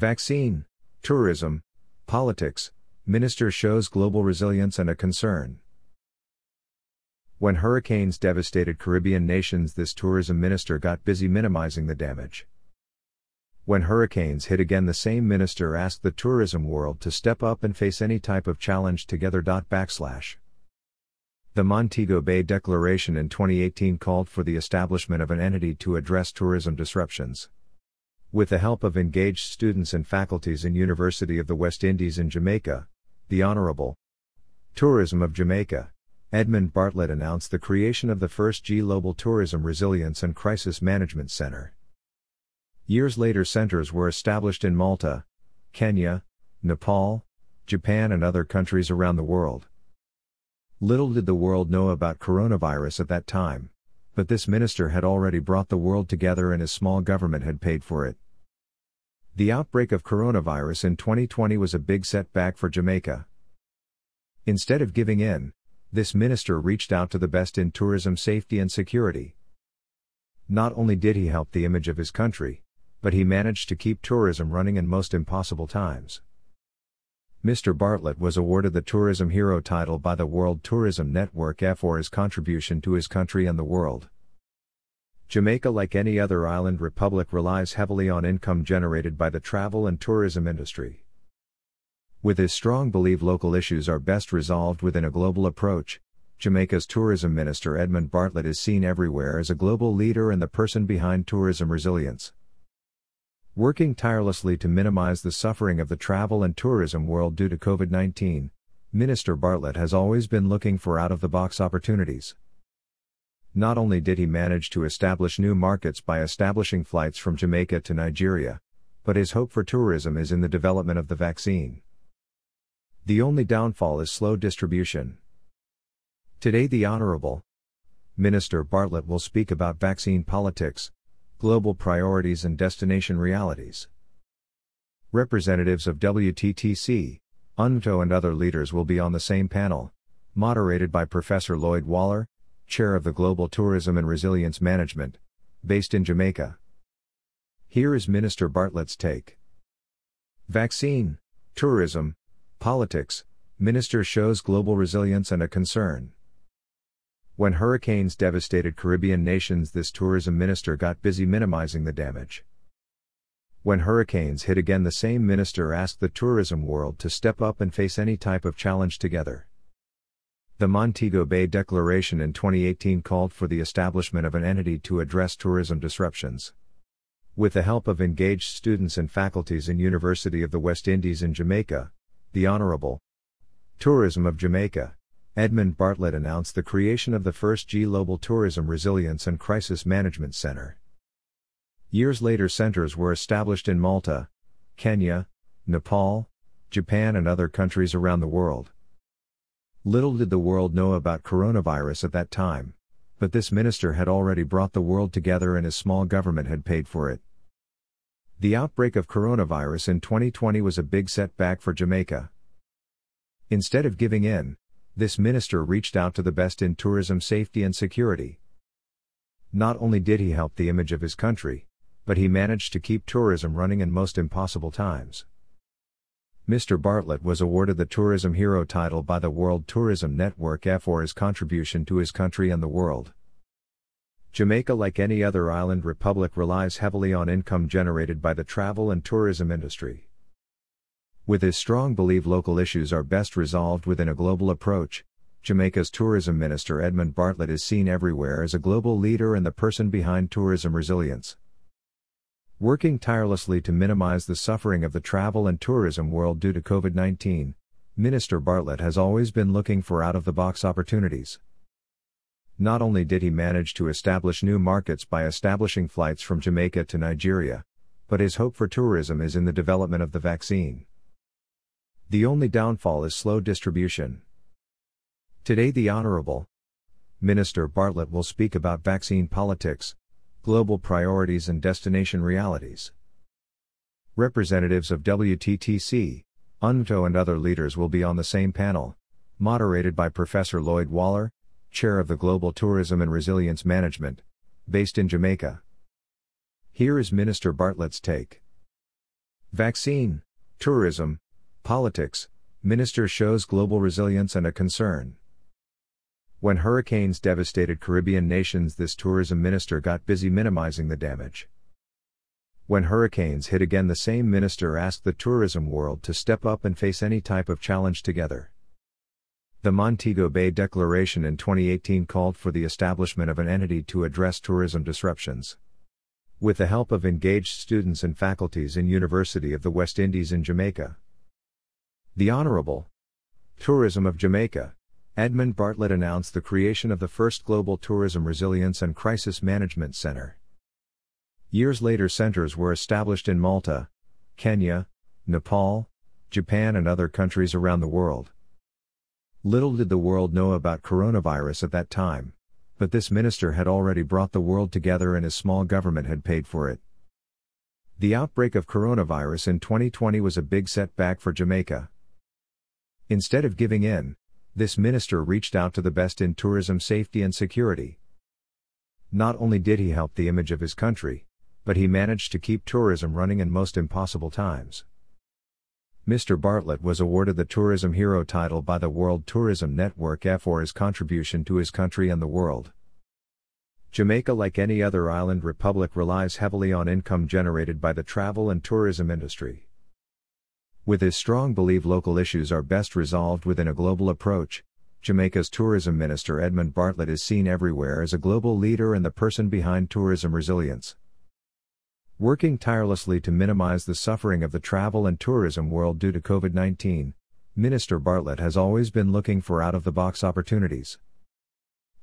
Vaccine, tourism, politics, minister shows global resilience and a concern. When hurricanes devastated Caribbean nations, this tourism minister got busy minimizing the damage. When hurricanes hit again, the same minister asked the tourism world to step up and face any type of challenge together. Backslash. The Montego Bay Declaration in 2018 called for the establishment of an entity to address tourism disruptions. With the help of engaged students and faculties in University of the West Indies in Jamaica, the Honorable Tourism of Jamaica, Edmund Bartlett announced the creation of the first G Global Tourism Resilience and Crisis Management Center. Years later, centers were established in Malta, Kenya, Nepal, Japan, and other countries around the world. Little did the world know about coronavirus at that time, but this minister had already brought the world together and his small government had paid for it. The outbreak of coronavirus in 2020 was a big setback for Jamaica. Instead of giving in, this minister reached out to the best in tourism safety and security. Not only did he help the image of his country, but he managed to keep tourism running in most impossible times. Mr. Bartlett was awarded the Tourism Hero title by the World Tourism Network for his contribution to his country and the world. Jamaica, like any other island republic, relies heavily on income generated by the travel and tourism industry. With his strong belief local issues are best resolved within a global approach, Jamaica's tourism minister Edmund Bartlett is seen everywhere as a global leader and the person behind tourism resilience. Working tirelessly to minimize the suffering of the travel and tourism world due to COVID 19, Minister Bartlett has always been looking for out of the box opportunities. Not only did he manage to establish new markets by establishing flights from Jamaica to Nigeria, but his hope for tourism is in the development of the vaccine. The only downfall is slow distribution. Today, the Honorable Minister Bartlett will speak about vaccine politics, global priorities, and destination realities. Representatives of WTTC, UNTO, and other leaders will be on the same panel, moderated by Professor Lloyd Waller, Chair of the Global Tourism and Resilience Management, based in Jamaica. Here is Minister Bartlett's take. Vaccine, tourism, Politics Minister shows global resilience and a concern. When hurricanes devastated Caribbean nations, this tourism minister got busy minimizing the damage. When hurricanes hit again, the same minister asked the tourism world to step up and face any type of challenge together. The Montego Bay Declaration in 2018 called for the establishment of an entity to address tourism disruptions. With the help of engaged students and faculties in University of the West Indies in Jamaica, the Honorable Tourism of Jamaica, Edmund Bartlett announced the creation of the first G Global Tourism Resilience and Crisis Management Center. Years later, centers were established in Malta, Kenya, Nepal, Japan, and other countries around the world. Little did the world know about coronavirus at that time, but this minister had already brought the world together and his small government had paid for it. The outbreak of coronavirus in 2020 was a big setback for Jamaica. Instead of giving in, this minister reached out to the best in tourism safety and security. Not only did he help the image of his country, but he managed to keep tourism running in most impossible times. Mr. Bartlett was awarded the Tourism Hero title by the World Tourism Network for his contribution to his country and the world. Jamaica, like any other island republic, relies heavily on income generated by the travel and tourism industry. With his strong belief local issues are best resolved within a global approach, Jamaica's tourism minister Edmund Bartlett is seen everywhere as a global leader and the person behind tourism resilience. Working tirelessly to minimize the suffering of the travel and tourism world due to COVID 19, Minister Bartlett has always been looking for out of the box opportunities. Not only did he manage to establish new markets by establishing flights from Jamaica to Nigeria, but his hope for tourism is in the development of the vaccine. The only downfall is slow distribution. Today, the Honorable Minister Bartlett will speak about vaccine politics, global priorities, and destination realities. Representatives of WTTC, UNTO, and other leaders will be on the same panel, moderated by Professor Lloyd Waller, Chair of the Global Tourism and Resilience Management, based in Jamaica. Here is Minister Bartlett's take. Vaccine, tourism, politics, minister shows global resilience and a concern. When hurricanes devastated Caribbean nations, this tourism minister got busy minimizing the damage. When hurricanes hit again, the same minister asked the tourism world to step up and face any type of challenge together. The Montego Bay Declaration in 2018 called for the establishment of an entity to address tourism disruptions. With the help of engaged students and faculties in University of the West Indies in Jamaica. The Honorable Tourism of Jamaica, Edmund Bartlett announced the creation of the first Global Tourism Resilience and Crisis Management Center. Years later, centers were established in Malta, Kenya, Nepal, Japan, and other countries around the world. Little did the world know about coronavirus at that time, but this minister had already brought the world together and his small government had paid for it. The outbreak of coronavirus in 2020 was a big setback for Jamaica. Instead of giving in, this minister reached out to the best in tourism safety and security. Not only did he help the image of his country, but he managed to keep tourism running in most impossible times. Mr. Bartlett was awarded the Tourism Hero title by the World Tourism Network for his contribution to his country and the world. Jamaica, like any other island republic, relies heavily on income generated by the travel and tourism industry. With his strong belief local issues are best resolved within a global approach, Jamaica's tourism minister Edmund Bartlett is seen everywhere as a global leader and the person behind tourism resilience. Working tirelessly to minimize the suffering of the travel and tourism world due to COVID 19, Minister Bartlett has always been looking for out of the box opportunities.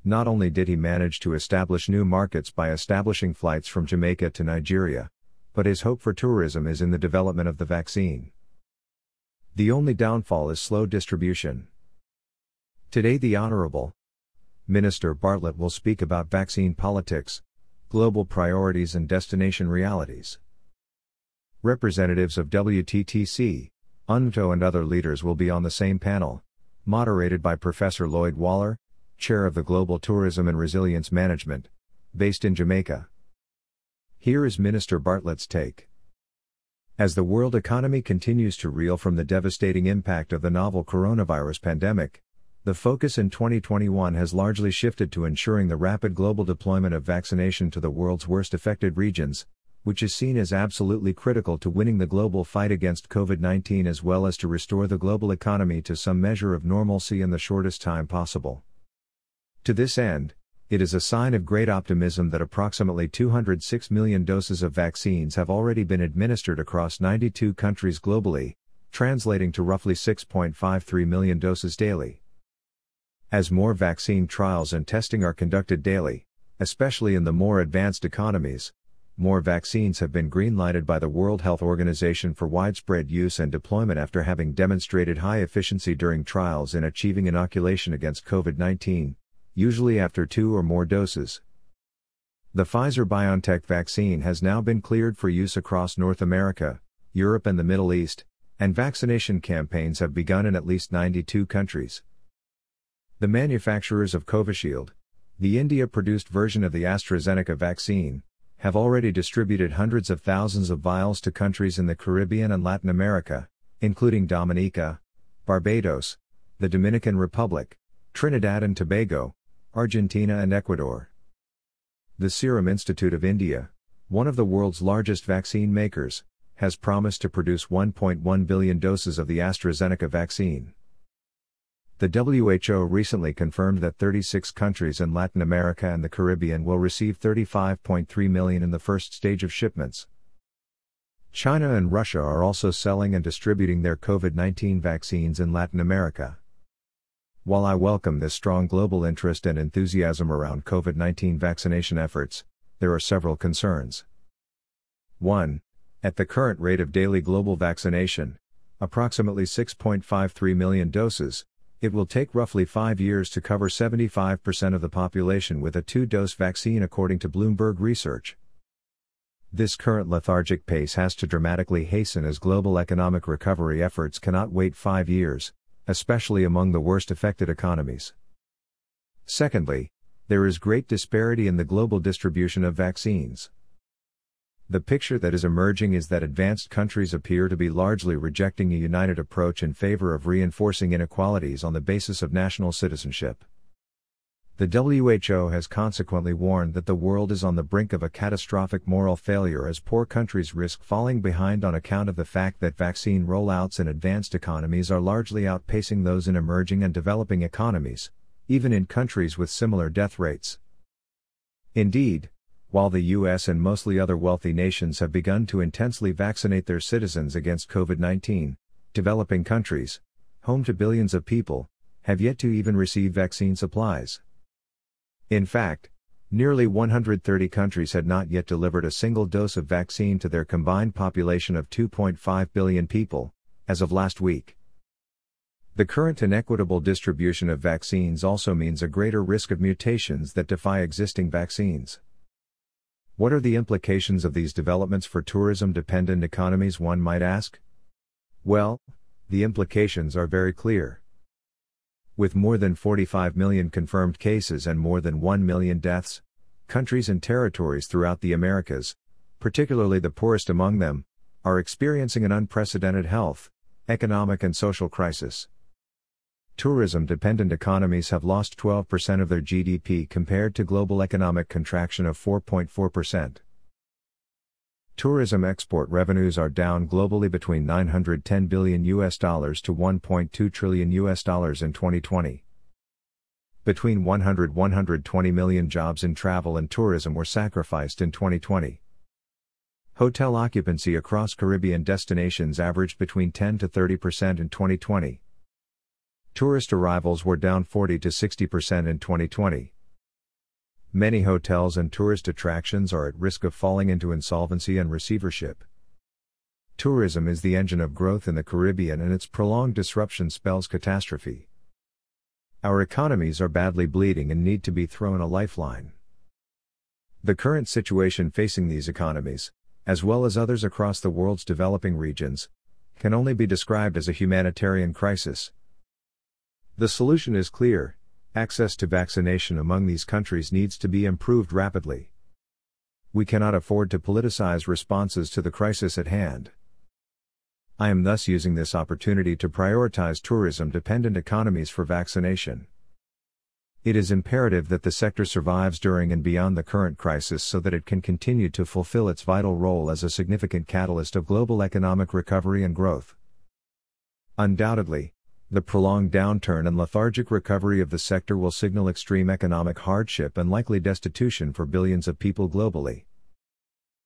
Not only did he manage to establish new markets by establishing flights from Jamaica to Nigeria, but his hope for tourism is in the development of the vaccine. The only downfall is slow distribution. Today, the Honorable Minister Bartlett will speak about vaccine politics, Global Priorities and Destination Realities. Representatives of WTTC, UNTO, and other leaders will be on the same panel, moderated by Professor Lloyd Waller, Chair of the Global Tourism and Resilience Management, based in Jamaica. Here is Minister Bartlett's take. As the world economy continues to reel from the devastating impact of the novel coronavirus pandemic, the focus in 2021 has largely shifted to ensuring the rapid global deployment of vaccination to the world's worst affected regions, which is seen as absolutely critical to winning the global fight against COVID 19 as well as to restore the global economy to some measure of normalcy in the shortest time possible. To this end, it is a sign of great optimism that approximately 206 million doses of vaccines have already been administered across 92 countries globally, translating to roughly 6.53 million doses daily. As more vaccine trials and testing are conducted daily, especially in the more advanced economies, more vaccines have been greenlighted by the World Health Organization for widespread use and deployment after having demonstrated high efficiency during trials in achieving inoculation against COVID 19, usually after two or more doses. The Pfizer BioNTech vaccine has now been cleared for use across North America, Europe, and the Middle East, and vaccination campaigns have begun in at least 92 countries. The manufacturers of Covishield, the India produced version of the AstraZeneca vaccine, have already distributed hundreds of thousands of vials to countries in the Caribbean and Latin America, including Dominica, Barbados, the Dominican Republic, Trinidad and Tobago, Argentina, and Ecuador. The Serum Institute of India, one of the world's largest vaccine makers, has promised to produce 1.1 billion doses of the AstraZeneca vaccine. The WHO recently confirmed that 36 countries in Latin America and the Caribbean will receive 35.3 million in the first stage of shipments. China and Russia are also selling and distributing their COVID 19 vaccines in Latin America. While I welcome this strong global interest and enthusiasm around COVID 19 vaccination efforts, there are several concerns. 1. At the current rate of daily global vaccination, approximately 6.53 million doses, it will take roughly five years to cover 75% of the population with a two dose vaccine, according to Bloomberg Research. This current lethargic pace has to dramatically hasten as global economic recovery efforts cannot wait five years, especially among the worst affected economies. Secondly, there is great disparity in the global distribution of vaccines. The picture that is emerging is that advanced countries appear to be largely rejecting a united approach in favor of reinforcing inequalities on the basis of national citizenship. The WHO has consequently warned that the world is on the brink of a catastrophic moral failure as poor countries risk falling behind on account of the fact that vaccine rollouts in advanced economies are largely outpacing those in emerging and developing economies, even in countries with similar death rates. Indeed, while the US and mostly other wealthy nations have begun to intensely vaccinate their citizens against COVID 19, developing countries, home to billions of people, have yet to even receive vaccine supplies. In fact, nearly 130 countries had not yet delivered a single dose of vaccine to their combined population of 2.5 billion people, as of last week. The current inequitable distribution of vaccines also means a greater risk of mutations that defy existing vaccines. What are the implications of these developments for tourism dependent economies, one might ask? Well, the implications are very clear. With more than 45 million confirmed cases and more than 1 million deaths, countries and territories throughout the Americas, particularly the poorest among them, are experiencing an unprecedented health, economic, and social crisis tourism dependent economies have lost 12% of their GDP compared to global economic contraction of 4.4%. Tourism export revenues are down globally between 910 billion US dollars to 1.2 trillion US dollars in 2020. Between 100 120 million jobs in travel and tourism were sacrificed in 2020. Hotel occupancy across Caribbean destinations averaged between 10 to 30% in 2020. Tourist arrivals were down 40 to 60% in 2020. Many hotels and tourist attractions are at risk of falling into insolvency and receivership. Tourism is the engine of growth in the Caribbean and its prolonged disruption spells catastrophe. Our economies are badly bleeding and need to be thrown a lifeline. The current situation facing these economies, as well as others across the world's developing regions, can only be described as a humanitarian crisis. The solution is clear access to vaccination among these countries needs to be improved rapidly. We cannot afford to politicize responses to the crisis at hand. I am thus using this opportunity to prioritize tourism dependent economies for vaccination. It is imperative that the sector survives during and beyond the current crisis so that it can continue to fulfill its vital role as a significant catalyst of global economic recovery and growth. Undoubtedly, the prolonged downturn and lethargic recovery of the sector will signal extreme economic hardship and likely destitution for billions of people globally.